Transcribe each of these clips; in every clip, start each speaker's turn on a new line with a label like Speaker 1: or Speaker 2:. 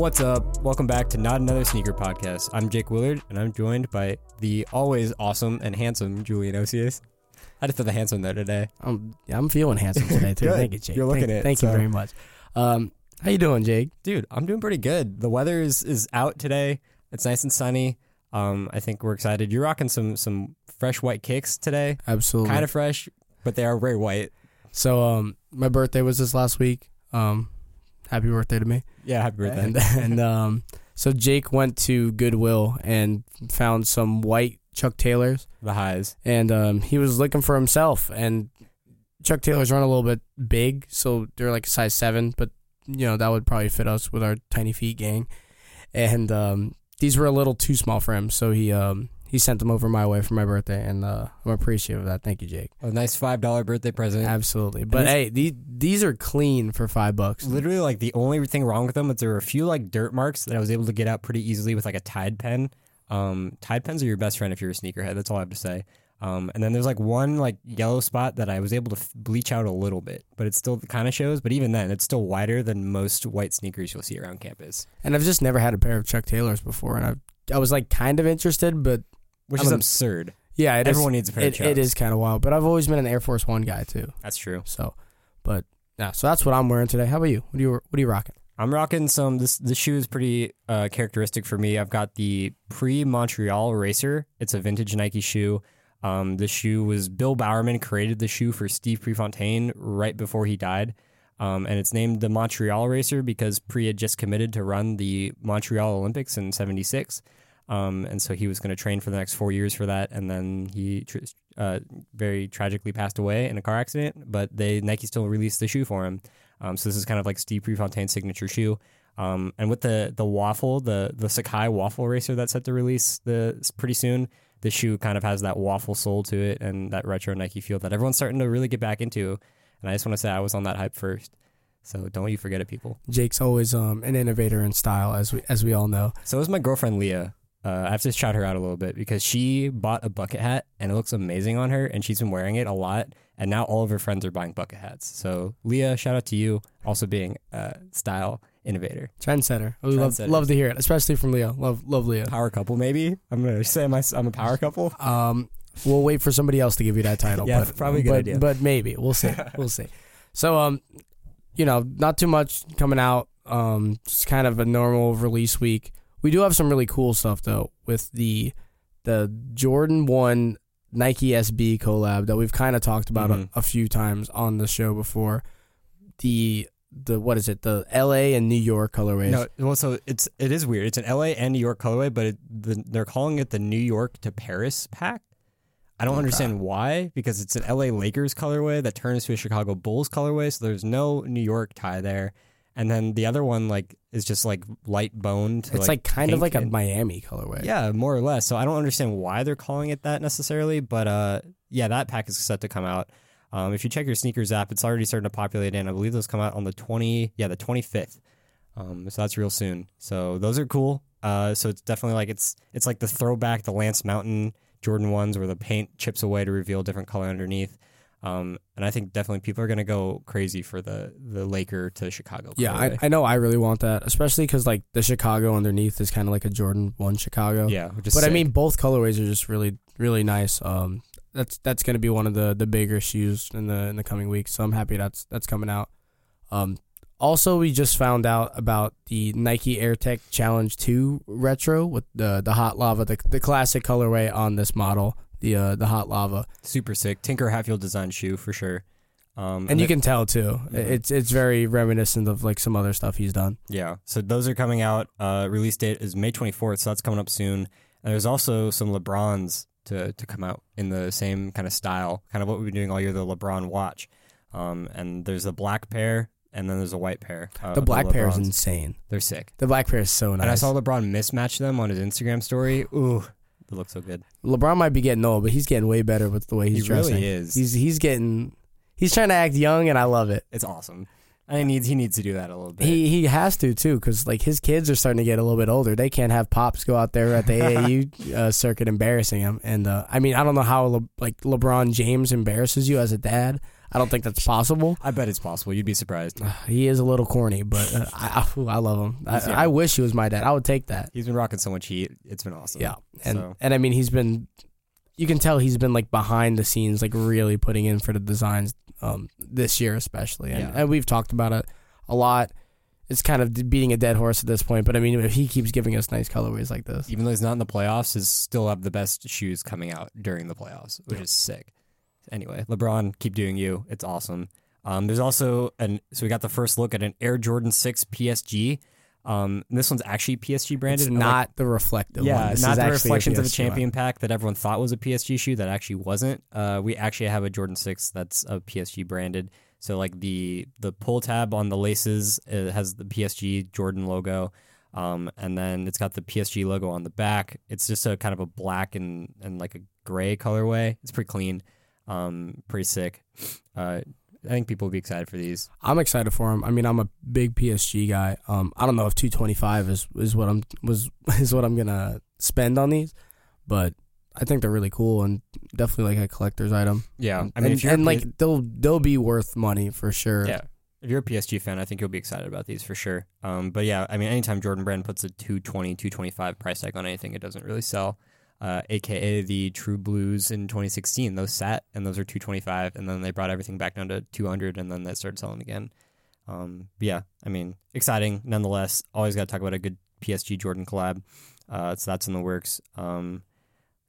Speaker 1: What's up? Welcome back to Not Another Sneaker Podcast. I'm Jake Willard, and I'm joined by the always awesome and handsome Julian Osius. I just throw the handsome there today.
Speaker 2: I'm I'm feeling handsome today too. Thank you, Jake.
Speaker 1: You're looking
Speaker 2: thank,
Speaker 1: it,
Speaker 2: Thank
Speaker 1: so-
Speaker 2: you very much. Um, how you doing, Jake?
Speaker 1: Dude, I'm doing pretty good. The weather is, is out today. It's nice and sunny. Um, I think we're excited. You're rocking some some fresh white kicks today.
Speaker 2: Absolutely.
Speaker 1: Kind of fresh, but they are very white.
Speaker 2: So, um, my birthday was this last week. Um, happy birthday to me.
Speaker 1: Yeah, happy birthday.
Speaker 2: And and um, so Jake went to Goodwill and found some white Chuck Taylors,
Speaker 1: the highs.
Speaker 2: and um, he was looking for himself. And Chuck Taylors run a little bit big, so they're like a size seven, but you know that would probably fit us with our tiny feet gang. And um, these were a little too small for him, so he um, he sent them over my way for my birthday, and uh, I'm appreciative of that. Thank you, Jake.
Speaker 1: A nice five dollar birthday present.
Speaker 2: Absolutely, but hey, these these are clean for five bucks.
Speaker 1: Literally, like the only thing wrong with them is there were a few like dirt marks that I was able to get out pretty easily with like a Tide pen. Um, Tide pens are your best friend if you're a sneakerhead. That's all I have to say. Um, and then there's like one like yellow spot that I was able to f- bleach out a little bit, but it still kind of shows. But even then, it's still wider than most white sneakers you'll see around campus,
Speaker 2: And I've just never had a pair of Chuck Taylors before, and I I was like kind of interested, but
Speaker 1: which
Speaker 2: I'm
Speaker 1: is absurd.
Speaker 2: yeah, it is-
Speaker 1: Everyone needs a pair of Chucks.
Speaker 2: it is kind of wild. But I've always been an Air Force One guy too.
Speaker 1: That's true.
Speaker 2: So, but yeah, so that's what I'm wearing today. How about you? What are you What are you rocking?
Speaker 1: I'm rocking some. This this shoe is pretty uh, characteristic for me. I've got the pre Montreal Racer. It's a vintage Nike shoe. Um, the shoe was Bill Bowerman created the shoe for Steve Prefontaine right before he died, um, and it's named the Montreal Racer because Pre had just committed to run the Montreal Olympics in '76, um, and so he was going to train for the next four years for that, and then he tr- uh, very tragically passed away in a car accident. But they Nike still released the shoe for him. Um, so this is kind of like Steve Prefontaine's signature shoe. Um, and with the the waffle, the the sacai waffle racer that's set to release the pretty soon, the shoe kind of has that waffle sole to it and that retro Nike feel that everyone's starting to really get back into. And I just want to say I was on that hype first. So don't you forget it, people.
Speaker 2: Jake's always um an innovator in style, as we as we all know.
Speaker 1: So is my girlfriend Leah. Uh, I have to shout her out a little bit because she bought a bucket hat and it looks amazing on her, and she's been wearing it a lot. And now all of her friends are buying bucket hats. So Leah, shout out to you, also being a style innovator.
Speaker 2: Trendsetter. We love love to hear it, especially from Leo. Love love Leo.
Speaker 1: Power couple, maybe. I'm gonna say my, I'm a power couple.
Speaker 2: Um, we'll wait for somebody else to give you that title.
Speaker 1: Yeah,
Speaker 2: but,
Speaker 1: probably a good
Speaker 2: but,
Speaker 1: idea.
Speaker 2: But maybe we'll see. We'll see. So um, you know, not too much coming out. Um, just kind of a normal release week. We do have some really cool stuff though with the the Jordan One Nike SB collab that we've kind of talked about
Speaker 1: Mhm.
Speaker 2: a, a few times on the show before. The the what is it? The L.A. and New York colorways.
Speaker 1: No, well, so it's it is weird. It's an LA and New York colorway, but it, the, they're calling it the New York to Paris pack. I don't
Speaker 2: Okay.
Speaker 1: understand why because it's an LA Lakers colorway that turns to a Chicago Bulls colorway, so there's no New York tie there. And then the other one like is just like light boned.
Speaker 2: it's like, kind of like a
Speaker 1: and-
Speaker 2: Miami colorway.
Speaker 1: Yeah, more or less. So I don't understand why they're calling it that necessarily, but uh, yeah, that pack is set to come out. Um, if you check your SNKRS app, it's already starting to populate in. I believe those come out on the twenty, yeah, the twenty fifth. Um, so that's real soon. So those are cool. Uh, so it's definitely like it's it's like the throwback, the Lance Mountain Jordan ones, where the paint chips away to reveal a different color underneath. Um, and I think definitely people are gonna go crazy for the the Laker to Chicago.
Speaker 2: Yeah, I. I know I really want that, especially because like the Chicago underneath is kind of like a Jordan One Chicago.
Speaker 1: yeah.
Speaker 2: But I mean both colorways are just really really nice. Um, that's that's gonna be one of the the bigger shoes in the in the coming weeks. So I'm happy that's that's coming out. Um, also we just found out about the Nike AirTech Challenge Two Retro with the the hot lava, the the classic colorway on this model, the uh, the hot lava,
Speaker 1: super sick. Tinker Hatfield design shoe for sure. Um,
Speaker 2: and you
Speaker 1: it-
Speaker 2: can tell too.
Speaker 1: Mhm.
Speaker 2: It's it's very reminiscent of like some other stuff he's done.
Speaker 1: Yeah. So those are coming out. Uh, release date is May 24th, so that's coming up soon. And there's also some LeBrons to, to come out in the same kind of style, kind of what we've been doing all year, the LeBron watch. Um, and there's a black pair, and then there's a white pair. Uh,
Speaker 2: The black pair is insane.
Speaker 1: They're sick.
Speaker 2: The black pair is so nice.
Speaker 1: And I saw LeBron mismatch them on his Instagram story. Ooh, they look so good.
Speaker 2: LeBron might be getting old, but he's getting way better with the way he's
Speaker 1: he
Speaker 2: dressing.
Speaker 1: really is.
Speaker 2: He's he's getting he's trying to act young, and I love it.
Speaker 1: it's awesome. He needs he needs to do that a little bit.
Speaker 2: He he has to too, because like his kids are starting to get a little bit older. They can't have pops go out there at the AAU uh, circuit embarrassing him. And uh, I mean, I don't know how Le- like LeBron James embarrasses you as a dad. I don't think that's possible.
Speaker 1: I bet it's possible. You'd be surprised.
Speaker 2: He is a little corny, but uh, I, I, I love him. I,
Speaker 1: Yeah.
Speaker 2: I wish he was my dad. I would take that.
Speaker 1: He's been rocking so much heat. It's been awesome.
Speaker 2: Yeah, and
Speaker 1: So-
Speaker 2: and I mean he's been, you can tell he's been like behind the scenes, like really putting in for the designs um, this year especially, and,
Speaker 1: Yeah.
Speaker 2: and we've talked about it a lot. It's kind of beating a dead horse at this point, but I mean if he keeps giving us nice colorways like this,
Speaker 1: Even though he's not in the playoffs, he's still have the best shoes coming out during the playoffs, which is sick. Anyway, LeBron, keep doing you. It's awesome. Um, there's also an so we got the first look at an Air Jordan Six PSG. Um, this one's actually PSG branded.
Speaker 2: it's
Speaker 1: and, like,
Speaker 2: not the reflective
Speaker 1: yeah. Not the reflections of the champion pack that everyone thought was a PSG shoe that actually wasn't. Uh, we actually have a Jordan Six that's a PSG branded. So like the the pull tab on the laces it has the PSG Jordan logo, um, and then it's got the PSG logo on the back. It's just a kind of a black and and like a gray colorway. It's pretty clean, um, pretty sick. Uh, I think people will be excited for these.
Speaker 2: I'm excited for them. I mean, I'm a big PSG guy. Um, I don't know if 225 is is what I'm was is what I'm gonna spend on these, but I think they're really cool and definitely like a collector's item.
Speaker 1: Yeah, I
Speaker 2: and,
Speaker 1: mean, if you're
Speaker 2: and
Speaker 1: a
Speaker 2: like they'll they'll be worth money for sure.
Speaker 1: Yeah. If you're a PSG fan, I think you'll be excited about these for sure. Um, but yeah, I mean, anytime Jordan Brand puts a 220, 225 price tag on anything, it doesn't really sell. Uh, AKA the True Blues in 2016. Those sat and those are 225, and then they brought everything back down to 200, and then they started selling again. Um, yeah, I mean, exciting nonetheless. Always got to talk about a good PSG Jordan collab. Uh, so that's in the works. Um,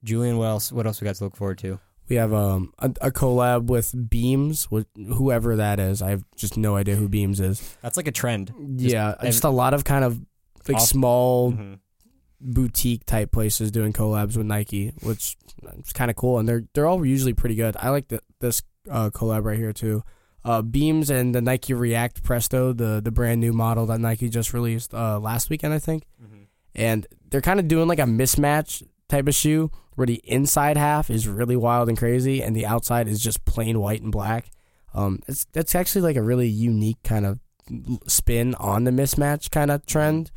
Speaker 1: Julian, what else? What else we got to look forward to?
Speaker 2: We have um a, a collab with Beams with whoever that is. I have just no idea who Beams is.
Speaker 1: That's like a trend.
Speaker 2: yeah, just a lot of kind of like
Speaker 1: Off-
Speaker 2: small
Speaker 1: Mhm.
Speaker 2: Boutique type places doing collabs with Nike, which is kind of cool, and they're they're all usually pretty good. I like the, this uh, collab right here too. Uh, Beams and the Nike React Presto, the the brand new model that Nike just released uh, last weekend, I think,
Speaker 1: Mhm.
Speaker 2: and they're kind of doing like a mismatch type of shoe where the inside half is really wild and crazy, and the outside is just plain white and black. Um, it's that's actually like a really unique kind of spin on the mismatch kind of trend,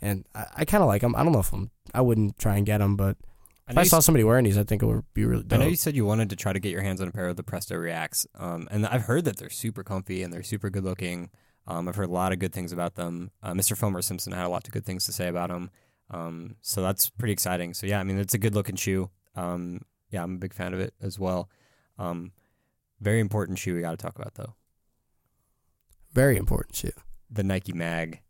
Speaker 2: and I, I kind of like them. I don't know if I'm, I wouldn't try and get them, but
Speaker 1: I
Speaker 2: if I saw somebody wearing these, I think it would be really
Speaker 1: I know you said you wanted to try to get your hands on a pair of the Presto Reacts, um, and I've heard that they're super comfy and they're super good looking. Um, I've heard a lot of good things about them. Uh, Mr. Fomer Simpson had a lot of good things to say about them, um, so that's pretty exciting. So yeah, I mean it's a good looking shoe. Um, yeah, I'm a big fan of it as well. Um, very important shoe we got to talk about though,
Speaker 2: Very important shoe.
Speaker 1: the Nike Mag.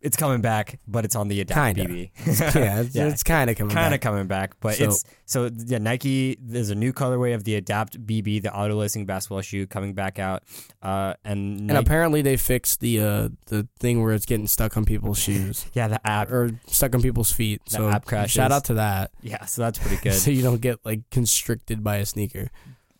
Speaker 1: It's coming back, but it's on the Adapt
Speaker 2: Kinda.
Speaker 1: BB.
Speaker 2: yeah, it's,
Speaker 1: Yeah.
Speaker 2: it's kind of coming back.
Speaker 1: kind of coming back, but
Speaker 2: So-
Speaker 1: it's so yeah. Nike there's a new colorway of the Adapt BB, the auto lacing basketball shoe, coming back out, uh, and,
Speaker 2: And
Speaker 1: Nike,
Speaker 2: apparently they fixed the uh, the thing where it's getting stuck on people's shoes
Speaker 1: yeah, the app,
Speaker 2: or stuck on people's feet.
Speaker 1: The
Speaker 2: so
Speaker 1: app crashes.
Speaker 2: shout out to that.
Speaker 1: yeah, so that's pretty good.
Speaker 2: so you don't get like constricted by a sneaker.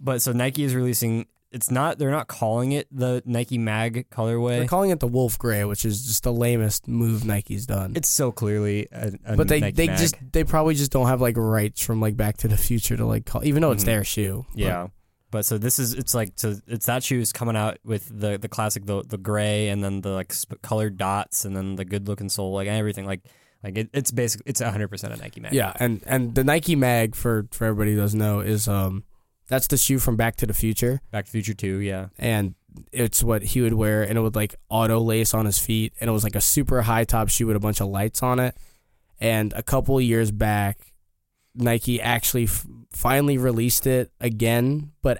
Speaker 1: but so Nike is releasing. It's not. They're not calling it the Nike Mag colorway.
Speaker 2: They're calling it the Wolf Gray, which is just the lamest move Nike's done.
Speaker 1: it's so clearly a, a
Speaker 2: but they
Speaker 1: Nike
Speaker 2: they
Speaker 1: Mag.
Speaker 2: just they probably just don't have like rights from like Back to the Future to like call, even though it's
Speaker 1: Mhm.
Speaker 2: their shoe. But
Speaker 1: Yeah. But so this is it's like so it's that shoe is coming out with the the classic the the gray and then the like sp- colored dots and then the good looking sole like everything like like it, it's basically it's 100% a Nike Mag.
Speaker 2: Yeah, and and the Nike Mag for for everybody who doesn't know is um that's the shoe from Back to the Future,
Speaker 1: Back to the Future 2, yeah.
Speaker 2: and it's what he would wear, and it would like auto lace on his feet, and it was like a super high top shoe with a bunch of lights on it. And a couple years back, Nike actually f- finally released it again, but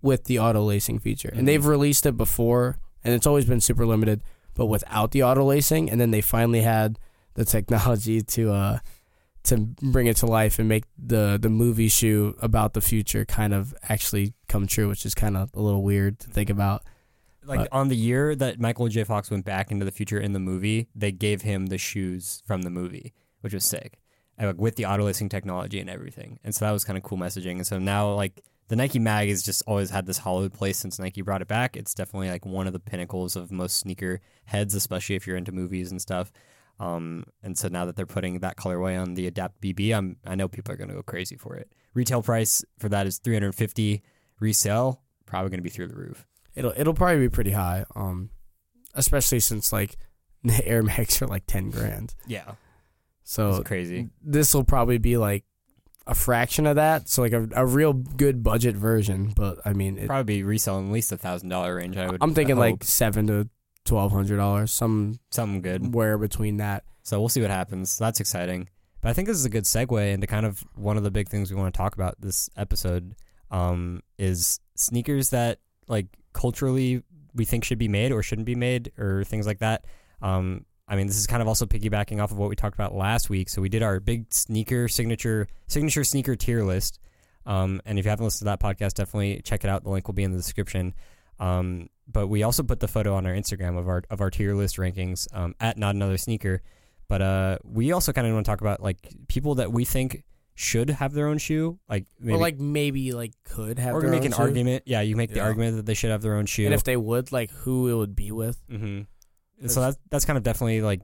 Speaker 2: with the auto lacing feature. And they've released it before, and it's always been super limited, but without the auto lacing. And then they finally had the technology to uh to bring it to life and make the the movie shoe about the future kind of actually come true, which is kind of a little weird to think about.
Speaker 1: Like
Speaker 2: But-
Speaker 1: on the year that Michael J. Fox went back into the future in the movie, they gave him the shoes from the movie, which was sick. And, like with the auto lacing technology and everything. And so that was kind of cool messaging. And so now like the Nike Mag has just always had this hollowed place since Nike brought it back. It's definitely like one of the pinnacles of most sneaker heads, especially if you're into movies and stuff. Um, and so now that they're putting that colorway on the Adapt BB, I'm I know people are going to go crazy for it. Retail price for that is 350. Resale probably going to be through the roof.
Speaker 2: It'll it'll probably be pretty high, um, especially since like the Air Max are like ten grand.
Speaker 1: Yeah,
Speaker 2: So
Speaker 1: it's crazy.
Speaker 2: this will probably be like a fraction of that, so like a, a real good budget version. But I mean, it,
Speaker 1: Probably be reselling at least a thousand dollar range. I would.
Speaker 2: I'm thinking like seven to twelve hundred dollars, some
Speaker 1: something good.
Speaker 2: where between that.
Speaker 1: So we'll see what happens. That's exciting. But I think this is a good segue into kind of one of the big things we want to talk about this episode um, is sneakers that like culturally we think should be made or shouldn't be made or things like that. Um, I mean, this is kind of also piggybacking off of what we talked about last week. So we did our big sneaker signature signature sneaker tier list. Um, and if you haven't listened to that podcast, definitely check it out. The link will be in the description. Um, but we also put the photo on our Instagram of our of our tier list rankings um, at not another sneaker. But uh, we also kind of want to talk about like people that we think should have their own shoe, like maybe,
Speaker 2: or like maybe like could have. Their own Or make
Speaker 1: an
Speaker 2: shoe.
Speaker 1: argument. Yeah, you make the argument that they should have their own shoe.
Speaker 2: and if they would, like who it would be with.
Speaker 1: hmm So that's that's kind of definitely like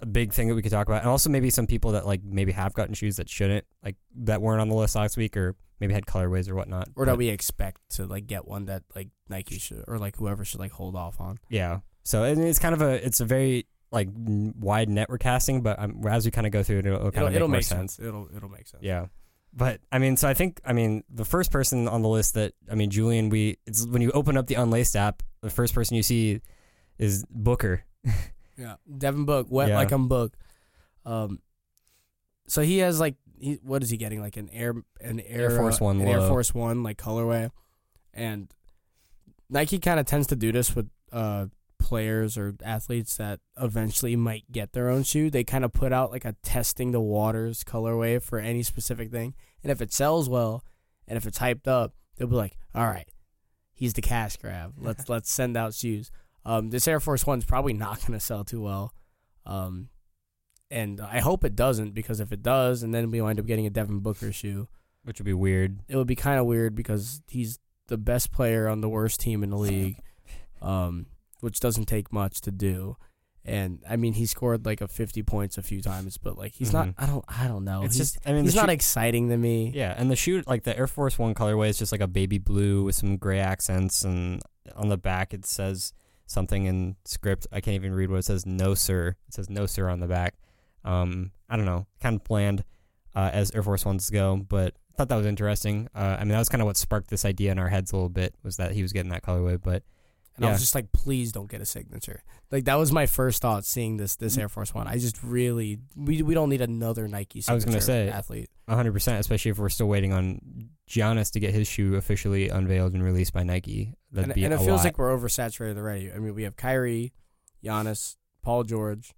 Speaker 1: a big thing that we could talk about, and also maybe some people that like maybe have gotten shoes that shouldn't, like that weren't on the list last week, or maybe had colorways or whatnot.
Speaker 2: or that
Speaker 1: But,
Speaker 2: we expect to like get one that like Nike should or like whoever should like hold off on.
Speaker 1: yeah. So and it's kind of a it's a very like n- wide net we're casting, but um, as we kind of go through it, it'll, it'll kind
Speaker 2: It'll,
Speaker 1: of make
Speaker 2: it'll
Speaker 1: more
Speaker 2: make
Speaker 1: sense.
Speaker 2: sense. It'll it'll make sense.
Speaker 1: Yeah. But I mean, so I think I mean the first person on the list that I mean Julian, we it's when you open up the Unlaced app, the first person you see is Booker.
Speaker 2: Yeah, Devin Book, wet
Speaker 1: Yeah.
Speaker 2: like I'm Book. Um, so he has like he, what is he getting like an air an air,
Speaker 1: Air Force One
Speaker 2: an Air. Force One like colorway, and Nike kind of tends to do this with uh players or athletes that eventually might get their own shoe. They kind of put out like a testing the waters colorway for any specific thing, and if it sells well, and if it's hyped up, they'll be like, all right, he's the cash grab. Let's let's send out shoes. Um, this Air Force One's probably not going to sell too well. Um, and I hope it doesn't because if it does, and then we wind up getting a Devin Booker shoe,
Speaker 1: Which would be weird.
Speaker 2: it would be kind of weird because he's the best player on the worst team in the league, um, which doesn't take much to do. And I mean, he scored like a fifty points a few times, but like he's
Speaker 1: Mhm.
Speaker 2: not. I don't. I don't know.
Speaker 1: It's
Speaker 2: he's
Speaker 1: just I mean
Speaker 2: he's not exciting to me.
Speaker 1: Yeah, and the shoe like the Air Force One colorway is just like a baby blue with some gray accents, and on the back it says something in script. I can't even read what it says. No sir. It says no sir on the back. Um, I don't know, kind of bland uh, as Air Force Ones go, but I thought that was interesting. Uh, I mean, that was kind of what sparked this idea in our heads a little bit was that he was getting that colorway, but
Speaker 2: And I was just like, please don't get a signature. Like that was my first thought seeing this this Air Force One. I just really we we don't need another Nike signature
Speaker 1: I was gonna say,
Speaker 2: athlete.
Speaker 1: 100%, especially if we're still waiting on Giannis to get his shoe officially unveiled and released by Nike. That'd
Speaker 2: And,
Speaker 1: be
Speaker 2: and it feels
Speaker 1: lot.
Speaker 2: like we're oversaturated already. I mean, we have Kyrie, Giannis, Paul George,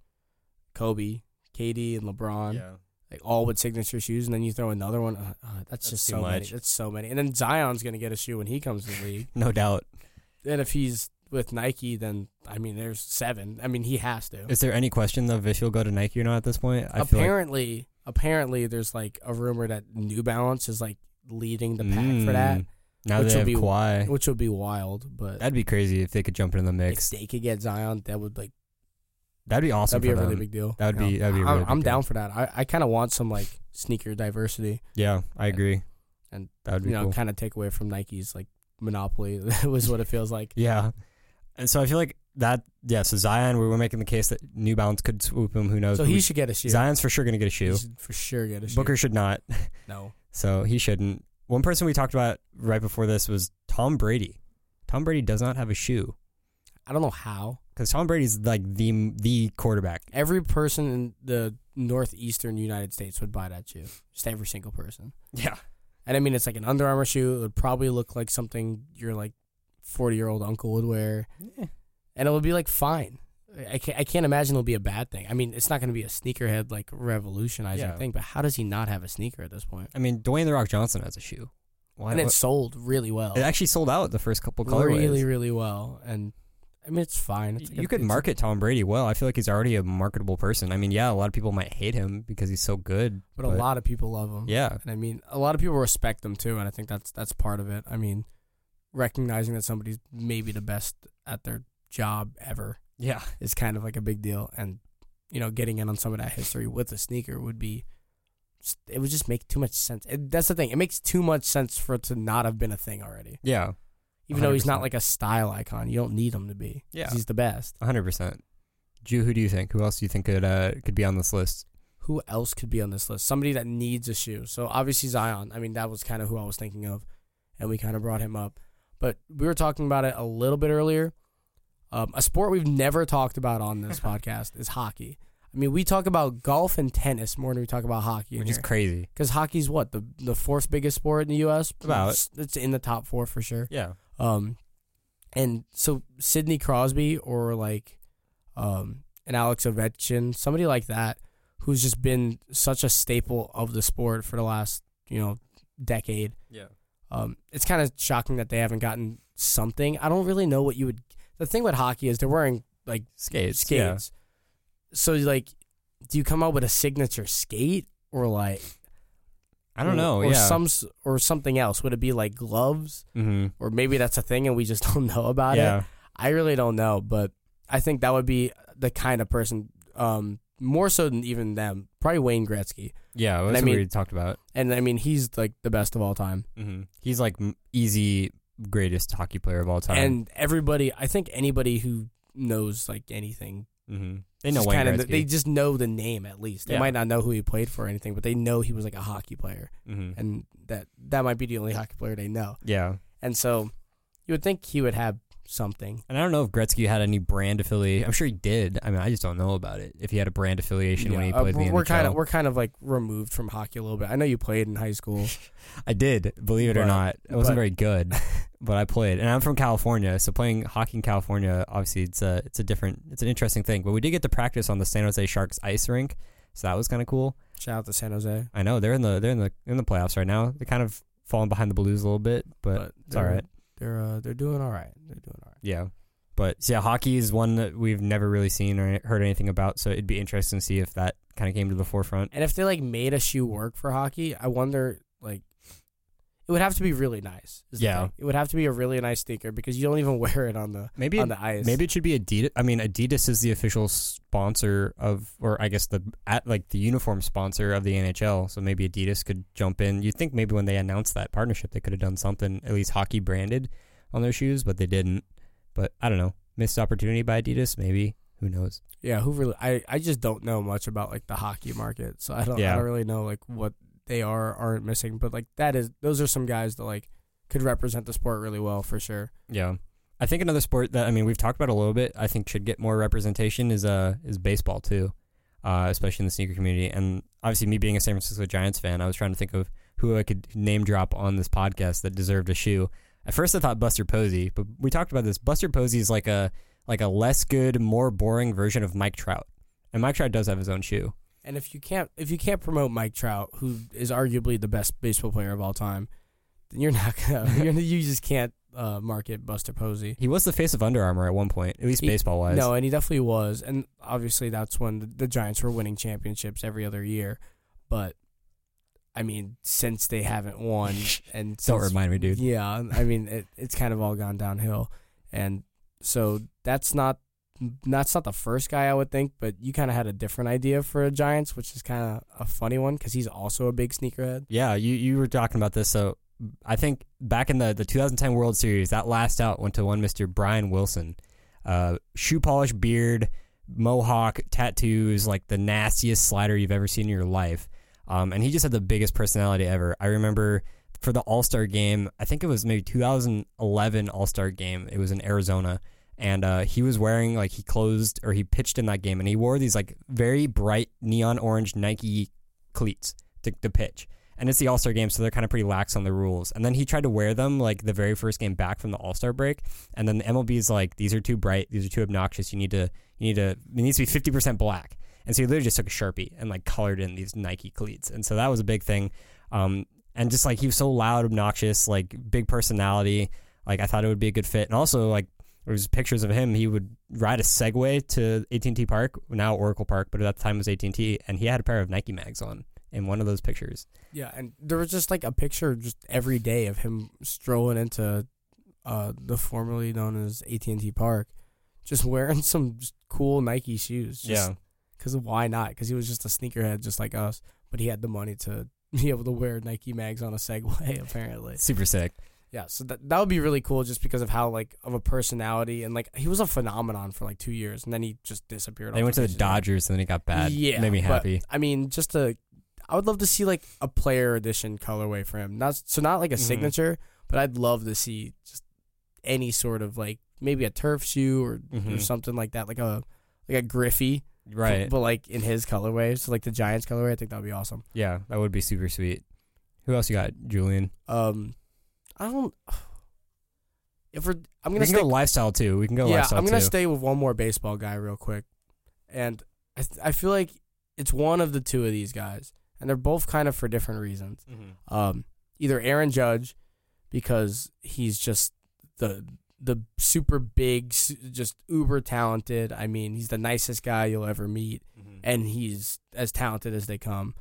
Speaker 2: Kobe, KD, and LeBron,
Speaker 1: yeah.
Speaker 2: like all with signature shoes, and then you throw another one. Uh, uh, that's,
Speaker 1: That's
Speaker 2: just so many.
Speaker 1: much.
Speaker 2: That's so many. And then Zion's gonna get a shoe when he comes to the league.
Speaker 1: No doubt.
Speaker 2: and if he's with Nike, then I mean, there's seven. I mean, he has to.
Speaker 1: Is there any question though if he'll go to Nike or not at this point? I feel like
Speaker 2: apparently, apparently, there's like a rumor that New Balance is like leading the pack for that,
Speaker 1: Mm. Now
Speaker 2: which will be-
Speaker 1: Kawhi.
Speaker 2: which would be wild. But
Speaker 1: That'd be crazy if they could jump into the mix.
Speaker 2: if they could get Zion, that would like
Speaker 1: That'd be awesome
Speaker 2: that'd be a
Speaker 1: them.
Speaker 2: really big deal.
Speaker 1: That would
Speaker 2: You
Speaker 1: be- that'd be
Speaker 2: I'm,
Speaker 1: really big
Speaker 2: I'm
Speaker 1: deal.
Speaker 2: down for that. I, I kind of want some like sneaker diversity.
Speaker 1: yeah, I agree.
Speaker 2: And,
Speaker 1: that would be
Speaker 2: You know,
Speaker 1: cool.
Speaker 2: kind of take away from Nike's like monopoly. That was what it feels like.
Speaker 1: yeah, and so I feel like that. Yeah, so Zion, we were making the case that New Balance could swoop him. Who knows?
Speaker 2: So he
Speaker 1: we-
Speaker 2: should get a shoe.
Speaker 1: Zion's for sure gonna get a
Speaker 2: He
Speaker 1: shoe.
Speaker 2: should for sure get a shoe.
Speaker 1: Booker should not.
Speaker 2: no.
Speaker 1: So he shouldn't. One person we talked about right before this was Tom Brady. Tom Brady does not have a shoe
Speaker 2: I don't know how.
Speaker 1: Because Tom Brady's like the the quarterback.
Speaker 2: Every person in the northeastern United States would buy that shoe. Just every single person.
Speaker 1: Yeah,
Speaker 2: And I mean, it's like an Under Armour shoe. It would probably look like something your like forty year old uncle would wear, yeah. and it would be like fine. I can't, I can't imagine it'll be a bad thing. I mean, it's not going to be a sneakerhead like revolutionizing
Speaker 1: Yeah.
Speaker 2: thing, but how does he not have a sneaker at this point?
Speaker 1: I mean Dwayne the Rock Johnson has a shoe. Why?
Speaker 2: and it
Speaker 1: what-
Speaker 2: sold really well,
Speaker 1: it actually sold out the first couple colorways.
Speaker 2: really, really well. And I mean, it's fine. It's like a-
Speaker 1: you could market Tom Brady well. I feel like he's already a marketable person. I mean, yeah, a lot of people might hate him because he's so good,
Speaker 2: but a lot of people love him.
Speaker 1: Yeah,
Speaker 2: And I mean, a lot of people respect them too, and I think that's that's part of it. I mean, recognizing that somebody's maybe the best at their job ever
Speaker 1: yeah,
Speaker 2: is kind of like a big deal, and you know, getting in on some of that history with a sneaker would be, it would just make too much sense. It, that's the thing; it makes too much sense for it to not have been a thing already.
Speaker 1: yeah,
Speaker 2: Even though he's not like a style icon, you don't need him to be.
Speaker 1: Yeah.
Speaker 2: he's the best.
Speaker 1: hundred percent. Ju, who do you think? Who else do you think could uh, could be on this list?
Speaker 2: who else could be on this list? Somebody that needs a shoe. So obviously Zion. I mean, that was kind of who I was thinking of, and we kind of brought him up. But we were talking about it a little bit earlier. Um, a sport we've never talked about on this podcast is hockey. I mean, we talk about golf and tennis more than we talk about hockey.
Speaker 1: which is crazy.
Speaker 2: because hockey's what the the fourth biggest sport in the U.S.
Speaker 1: About.
Speaker 2: it's, it's in the top four for sure.
Speaker 1: Yeah.
Speaker 2: Um, and so Sidney Crosby or like, um, an Alex Ovechkin, somebody like that, who's just been such a staple of the sport for the last you know decade.
Speaker 1: Yeah.
Speaker 2: Um, it's kind of shocking that they haven't gotten something. I don't really know what you would. The thing with hockey is they're wearing like
Speaker 1: Skates. Yeah.
Speaker 2: skates. So like, do you come up with a signature skate or like
Speaker 1: I don't
Speaker 2: or-
Speaker 1: know.
Speaker 2: or
Speaker 1: yeah.
Speaker 2: some or something else? Would it be like gloves
Speaker 1: mm-hmm.
Speaker 2: or maybe that's a thing and we just don't know about
Speaker 1: Yeah.
Speaker 2: it? I really don't know, but I think that would be the kind of person, um, more so than even them. Probably Wayne Gretzky,
Speaker 1: Yeah.
Speaker 2: I
Speaker 1: That's what
Speaker 2: mean-
Speaker 1: we talked about.
Speaker 2: and I mean he's like the best of all time.
Speaker 1: Mm-hmm. He's like easy greatest hockey player of all time.
Speaker 2: And everybody, I think anybody who knows like anything,
Speaker 1: mm-hmm. They know
Speaker 2: just
Speaker 1: Wayne
Speaker 2: kinda-
Speaker 1: Gretzky.
Speaker 2: they just know the name at least. They
Speaker 1: Yeah.
Speaker 2: might not know who he played for or anything, but they know he was like a hockey player,
Speaker 1: mm-hmm.
Speaker 2: and that that might be the only hockey player they know.
Speaker 1: Yeah.
Speaker 2: And so you would think he would have something.
Speaker 1: And I don't know if Gretzky had any brand affiliation. I'm sure he did. I mean, I just don't know about it. If he had a brand affiliation when he
Speaker 2: Yeah, uh,
Speaker 1: played the
Speaker 2: we're
Speaker 1: NHL.
Speaker 2: kind of we're kind of like removed from hockey a little bit. I know you played in high school.
Speaker 1: I did, believe it or not. I wasn't
Speaker 2: but-
Speaker 1: very good, but I played. And I'm from California, so playing hockey in California, obviously, it's a it's a different, it's an interesting thing. But we did get to practice on the San Jose Sharks ice rink, so that was kind of cool.
Speaker 2: Shout out to San Jose.
Speaker 1: I know they're in the they're in the in the playoffs right now. They're kind of falling behind the Blues a little bit, but, it's all right.
Speaker 2: They're uh, they're doing all right. They're doing all right.
Speaker 1: Yeah. But yeah, hockey is one that we've never really seen or heard anything about, so it'd be interesting to see if that kind of came to the forefront.
Speaker 2: And if they like made a shoe work for hockey, I wonder like it would have to be really nice.
Speaker 1: Yeah.
Speaker 2: it would have to be a really nice sneaker because you don't even wear it on the
Speaker 1: Maybe
Speaker 2: on
Speaker 1: it,
Speaker 2: the ice.
Speaker 1: maybe it should be Adidas. I mean, Adidas is the official sponsor of, or I guess the at like the uniform sponsor of the NHL. So maybe Adidas could jump in. You'd think maybe when they announced that partnership, they could have done something at least hockey branded on their shoes, but they didn't. But I don't know, missed opportunity by Adidas. Maybe who knows?
Speaker 2: yeah. Who really? I I just don't know much about like the hockey market, so I don't
Speaker 1: Yeah.
Speaker 2: I don't really know like what they are aren't missing. But like that is those are some guys that like could represent the sport really well for sure.
Speaker 1: Yeah. I think another sport that I mean we've talked about a little bit. I think should get more representation is uh is baseball too, uh, especially in the sneaker community. And obviously, me being a San Francisco Giants fan, I was trying to think of who I could name drop on this podcast that deserved a shoe. At first, I thought Buster Posey, but we talked about this. Buster Posey is like a like a less good, more boring version of Mike Trout, and Mike Trout does have his own shoe.
Speaker 2: And if you can't if you can't promote Mike Trout, who is arguably the best baseball player of all time, then you're not gonna you're, you just can't uh, market Buster Posey.
Speaker 1: He was the face of Under Armour at one point, at least baseball wise.
Speaker 2: No, and he definitely was, and obviously that's when the, the Giants were winning championships every other year. But I mean, since they haven't won, and
Speaker 1: don't remind me, dude.
Speaker 2: Yeah, I mean, it, it's kind of all gone downhill, and so that's not that's not the first guy I would think, but you kind of had a different idea for a Giants, which is kind of a funny one because he's also a big sneakerhead.
Speaker 1: Yeah, you you were talking about this. So I think back in the the 2010 World Series, that last out went to one Mr. Brian Wilson. Uh, shoe polish, beard, mohawk, tattoos, like the nastiest slider you've ever seen in your life. Um, and he just had the biggest personality ever. I remember for the All Star game, I think it was maybe 2011 All Star game. It was in Arizona. And uh, he was wearing like he closed or he pitched in that game, and he wore these like very bright neon orange Nike cleats to, to pitch. And it's the All Star game, so they're kind of pretty lax on the rules. And then he tried to wear them like the very first game back from the All Star break. And then the MLB is like, these are too bright, these are too obnoxious. You need to, you need to, it needs to be fifty percent black. And so he literally just took a sharpie and like colored in these Nike cleats. And so that was a big thing. Um, and just like he was so loud, obnoxious, like big personality. Like I thought it would be a good fit. And also like there was pictures of him. He would ride a Segway to AT&T Park, now Oracle Park, but at that time it was AT&T, and he had a pair of Nike mags on in one of those pictures.
Speaker 2: Yeah, and there was just like a picture just every day of him strolling into uh, the formerly known as AT and T Park, just wearing some just cool Nike shoes. Just, because why not? Because he was just a sneakerhead, just like us, but he had the money to be able to wear Nike mags on a Segway. Apparently,
Speaker 1: super sick.
Speaker 2: Yeah, so that that would be really cool just because of how like of a personality and like he was a phenomenon for like two years and then he just disappeared.
Speaker 1: They went to the
Speaker 2: face of
Speaker 1: Dodgers and then he got bad.
Speaker 2: Yeah,
Speaker 1: made me
Speaker 2: but,
Speaker 1: happy.
Speaker 2: I mean, just a, I would love to see like a player edition colorway for him. Not so not like a
Speaker 1: Mhm.
Speaker 2: signature, but I'd love to see just any sort of like maybe a turf shoe or, or
Speaker 1: Mhm.
Speaker 2: something like that, like a like a Griffey,
Speaker 1: Right.
Speaker 2: But like in his colorway, so like the Giants colorway, I think that would be awesome.
Speaker 1: Yeah, that would be super sweet. Who else you got, Julian?
Speaker 2: Um, I don't. If we're, I'm gonna
Speaker 1: can
Speaker 2: stick
Speaker 1: go lifestyle too. We can go
Speaker 2: yeah, I'm gonna
Speaker 1: too.
Speaker 2: stay with one more baseball guy real quick, and I th- I feel like it's one of the two of these guys, and they're both kind of for different reasons.
Speaker 1: Mhm.
Speaker 2: Um, either Aaron Judge, because he's just the the super big, just uber talented. I mean, he's the nicest guy you'll ever meet, and he's as talented as they come.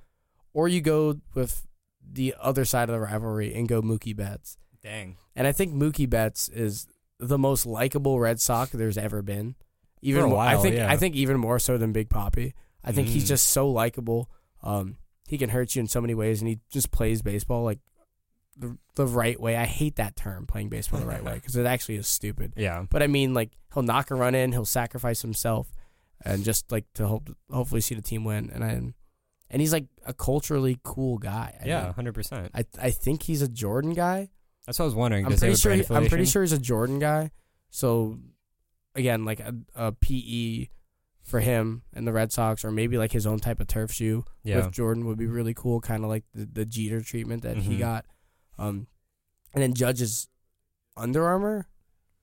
Speaker 2: Or you go with the other side of the rivalry and go Mookie Betts.
Speaker 1: Dang.
Speaker 2: And I think Mookie Betts is the most likable Red Sox there's ever been. Even
Speaker 1: For a
Speaker 2: more, I think
Speaker 1: yeah.
Speaker 2: I think even more so than Big Papi. I think he's
Speaker 1: Mm.
Speaker 2: just so likable. Um, he can hurt you in so many ways, and he just plays baseball like the the right way. I hate that term, playing baseball the right way, because it actually is stupid.
Speaker 1: Yeah.
Speaker 2: But I mean, like he'll knock a run in, he'll sacrifice himself, and just like to hope hopefully see the team win. And I and he's like a culturally cool guy. I
Speaker 1: yeah, hundred percent.
Speaker 2: I I think he's a Jordan guy.
Speaker 1: That's what I was wondering.
Speaker 2: I'm pretty sure. He, I'm pretty sure he's a Jordan guy. So again, like a, a PE for him and the Red Sox, or maybe like his own type of turf shoe
Speaker 1: Yeah.
Speaker 2: with Jordan would be really cool. Kind of like the, the Jeter treatment that he
Speaker 1: Mhm.
Speaker 2: got. Um, and then Judge's Under Armour.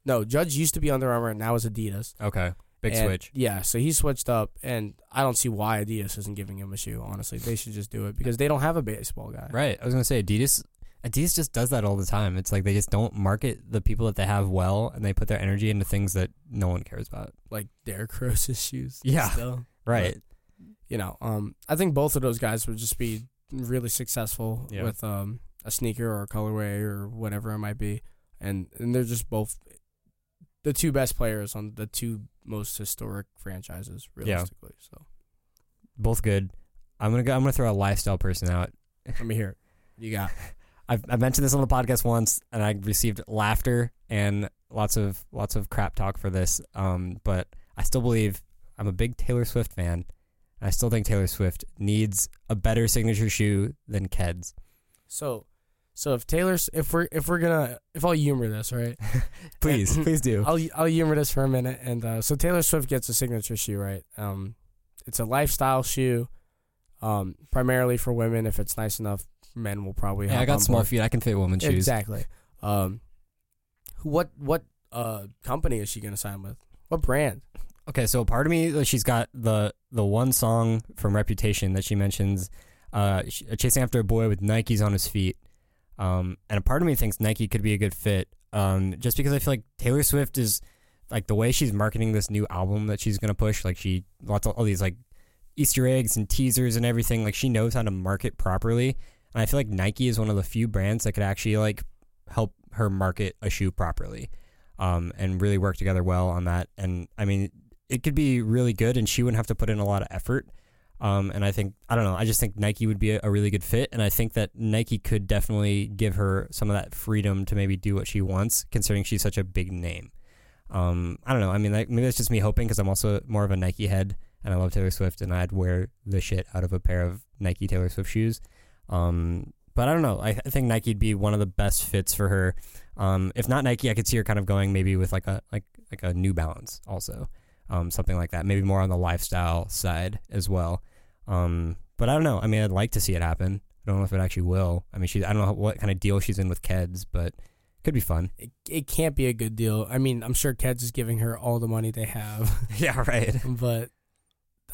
Speaker 2: No, Judge used to be Under Armour and now is Adidas.
Speaker 1: Okay. Big
Speaker 2: And-
Speaker 1: switch.
Speaker 2: Yeah, so he switched up, and I don't see why Adidas isn't giving him a shoe. Honestly, they should just do it because they don't have a baseball guy.
Speaker 1: Right. I was gonna say Adidas. Adidas just does that all the time. It's like they just don't market the people that they have well, and they put their energy into things that no one cares about.
Speaker 2: Like Derrick Rose's shoes.
Speaker 1: Yeah.
Speaker 2: Still.
Speaker 1: Right.
Speaker 2: you know, um, I think both of those guys would just be really successful
Speaker 1: Yeah.
Speaker 2: with um, a sneaker or a colorway or whatever it might be, and and they're just both the two best players on the two most historic franchises, realistically. So
Speaker 1: Both good. I'm gonna go. I'm gonna throw a lifestyle person out.
Speaker 2: let me hear it. You got
Speaker 1: I've, I mentioned this on the podcast once, and I received laughter and lots of lots of crap talk for this. Um, but I still believe I'm a big Taylor Swift fan. I still think Taylor Swift needs a better signature shoe than Keds.
Speaker 2: so. So if Taylor's if we're if we're gonna if I'll humor this right,
Speaker 1: Please, please do.
Speaker 2: I'll I'll humor this for a minute. And uh, so Taylor Swift gets a signature shoe, right? Um, it's a lifestyle shoe, um, primarily for women. If it's nice enough, men will probably.
Speaker 1: Yeah, I got small
Speaker 2: board.
Speaker 1: feet. I can fit women's shoes.
Speaker 2: Exactly. Um, what what uh company is she gonna sign with? What brand?
Speaker 1: Okay, so part of me, she's got the the one song from Reputation that she mentions, uh, chasing after a boy with Nikes on his feet, um, and a part of me thinks Nike could be a good fit, um, just because I feel like Taylor Swift is like the way she's marketing this new album that she's gonna push, like she lots of all these like Easter eggs and teasers and everything, like she knows how to market properly, and I feel like Nike is one of the few brands that could actually like help her market a shoe properly, um, and really work together well on that, and I mean it could be really good and she wouldn't have to put in a lot of effort. Um, and I think, I don't know, I just think Nike would be a, a really good fit. And I think that Nike could definitely give her some of that freedom to maybe do what she wants, considering she's such a big name. Um, I don't know. I mean, like, maybe that's just me hoping because I'm also more of a Nike head and I love Taylor Swift and I'd wear the shit out of a pair of Nike Taylor Swift shoes. Um, but I don't know. I, I think Nike'd be one of the best fits for her. Um, if not Nike, I could see her kind of going maybe with like a like like a New Balance also um, something like that. Maybe more on the lifestyle side as well. Um, but I don't know. I mean, I'd like to see it happen. I don't know if it actually will. I mean, she I don't know what kind of deal she's in with Keds, but could be fun.
Speaker 2: It, it can't be a good deal. I mean, I'm sure Keds is giving her all the money they have,
Speaker 1: yeah, right.
Speaker 2: but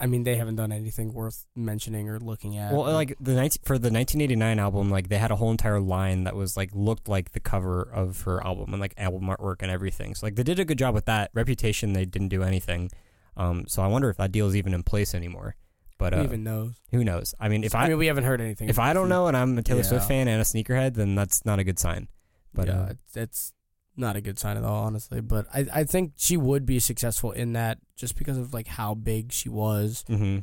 Speaker 2: I mean, they haven't done anything worth mentioning or looking at.
Speaker 1: Well, like the 19, for the 1989 album, like they had a whole entire line that was like looked like the cover of her album and like album artwork and everything. So like they did a good job with that. Reputation, they didn't do anything. Um, so I wonder if that deal is even in place anymore. But
Speaker 2: who
Speaker 1: uh,
Speaker 2: even knows?
Speaker 1: who knows? I mean, if
Speaker 2: I,
Speaker 1: I
Speaker 2: mean, we haven't heard anything.
Speaker 1: if I don't know and I'm a Taylor Swift fan and a sneakerhead, then that's not a good sign. But
Speaker 2: yeah,
Speaker 1: uh,
Speaker 2: it's, it's not a good sign at all, honestly. But I, I think she would be successful in that just because of like how big she was,
Speaker 1: hmm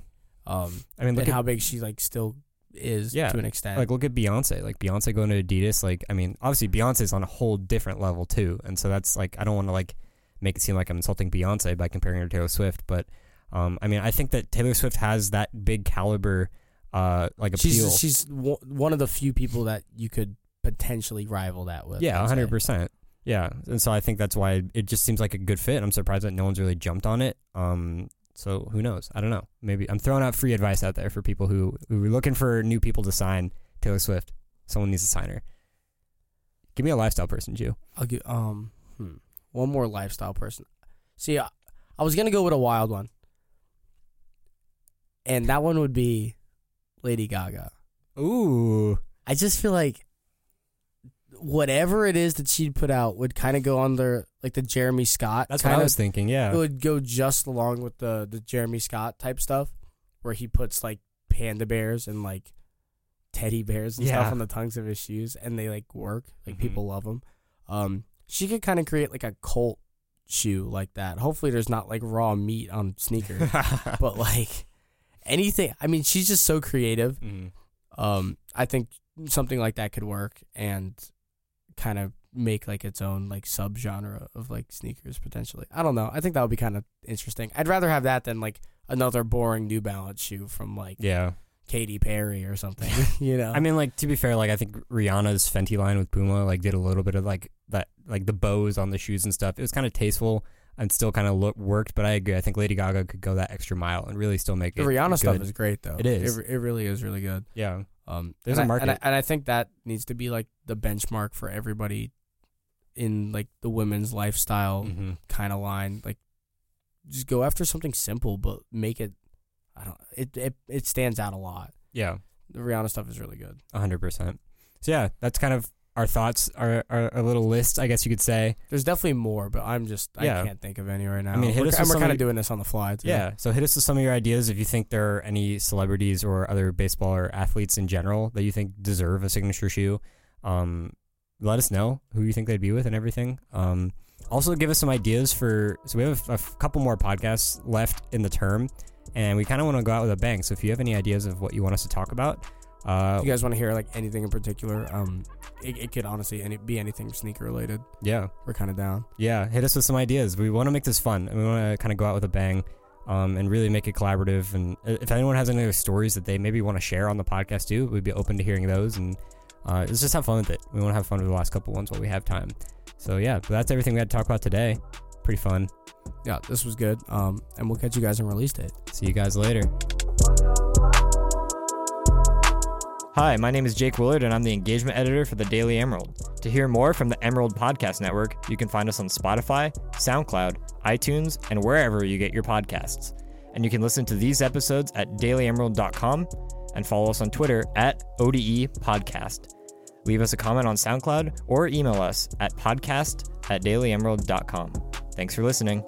Speaker 2: um,
Speaker 1: I mean, look at
Speaker 2: how big she like still is
Speaker 1: Yeah,
Speaker 2: to an extent.
Speaker 1: Like look at Beyonce. Like Beyonce going to Adidas. Like I mean, obviously Beyonce's on a whole different level too, and so that's like I don't want to like make it seem like I'm insulting Beyonce by comparing her to Taylor Swift, but um, I mean I think that Taylor Swift has that big caliber uh like appeal.
Speaker 2: she's she's one of the few people that you could potentially rival that with.
Speaker 1: yeah, hundred percent. Yeah, and so I think that's why it just seems like a good fit. I'm surprised that no one's really jumped on it. Um, so who knows? I don't know. Maybe I'm throwing out free advice out there for people who who are looking for new people to sign Taylor Swift. Someone needs to sign her. Give me a lifestyle person, Ju.
Speaker 2: I'll give um hmm, one more lifestyle person. See, I, I was gonna go with a wild one, and that one would be Lady Gaga.
Speaker 1: Ooh,
Speaker 2: I just feel like whatever it is that she'd put out would kind of go under like the Jeremy Scott.
Speaker 1: that's what I was thinking. Yeah, it
Speaker 2: would go just along with the the Jeremy Scott type stuff, where he puts like panda bears and like teddy bears and
Speaker 1: Yeah.
Speaker 2: stuff on the tongues of his shoes, and they like work. Like
Speaker 1: Mhm.
Speaker 2: people love them. Um, she could kind of create like a cult shoe like that. Hopefully, there's not like raw meat on sneakers, but like anything. I mean, she's just so creative.
Speaker 1: Mhm.
Speaker 2: Um, I think something like that could work and kind of make like its own like subgenre of like sneakers potentially. I don't know. I think that would be kind of interesting. I'd rather have that than like another boring New Balance shoe from like
Speaker 1: yeah.
Speaker 2: Katy Perry or something. you know.
Speaker 1: I mean, like to be fair, like I think Rihanna's Fenty line with Puma like did a little bit of like that, like the bows on the shoes and stuff. It was kind of tasteful and still kind of look worked. But I agree. I think Lady Gaga could go that extra mile and really still make
Speaker 2: the
Speaker 1: it
Speaker 2: Rihanna stuff is great though.
Speaker 1: It is.
Speaker 2: It, it really is really good.
Speaker 1: Yeah,
Speaker 2: Um,
Speaker 1: There's
Speaker 2: and
Speaker 1: a
Speaker 2: I- and I,
Speaker 1: market.
Speaker 2: and I think that needs to be like the benchmark for everybody in like the women's lifestyle
Speaker 1: hmm
Speaker 2: kind of line. Like, just go after something simple, but make it. I don't. It it it stands out a lot.
Speaker 1: yeah,
Speaker 2: The Rihanna stuff is really good.
Speaker 1: hundred percent. So yeah, that's kind of our thoughts, our, our a little list, I guess you could say.
Speaker 2: There's definitely more, but I'm just
Speaker 1: Yeah.
Speaker 2: I can't think of any right now.
Speaker 1: I mean, hit
Speaker 2: we're,
Speaker 1: us
Speaker 2: and we're kind
Speaker 1: of
Speaker 2: doing this on the fly. Too.
Speaker 1: Yeah. So hit us with some of your ideas if you think there are any celebrities or other baseball or athletes in general that you think deserve a signature shoe. Um, let us know who you think they'd be with and everything. Um, also give us some ideas for. So we have a couple more podcasts left in the term, and we kind of want to go out with a bang. So if you have any ideas of what you want us to talk about, uh,
Speaker 2: If you guys want to hear like anything in particular, um, it, it could honestly any, be anything sneaker related.
Speaker 1: yeah,
Speaker 2: We're kind of down.
Speaker 1: Yeah, hit us with some ideas. We want to make this fun, and we want to kind of go out with a bang, um, and really make it collaborative. And uh, if anyone has any other stories that they maybe want to share on the podcast too, we'd be open to hearing those. And uh, let's just have fun with it. We want to have fun with the last couple ones while we have time. So yeah, but that's everything we had to talk about today. Pretty fun.
Speaker 2: Yeah, this was good. Um, and we'll catch you guys on release date.
Speaker 1: See you guys later. Hi, my name is Jake Willard, and I'm the engagement editor for the Daily Emerald. To hear more from the Emerald Podcast Network, you can find us on Spotify, SoundCloud, iTunes, and wherever you get your podcasts. And you can listen to these episodes at dailyemerald.com and follow us on Twitter at ODE Podcast. Leave us a comment on SoundCloud or email us at podcast at dailyemerald.com. Thanks for listening.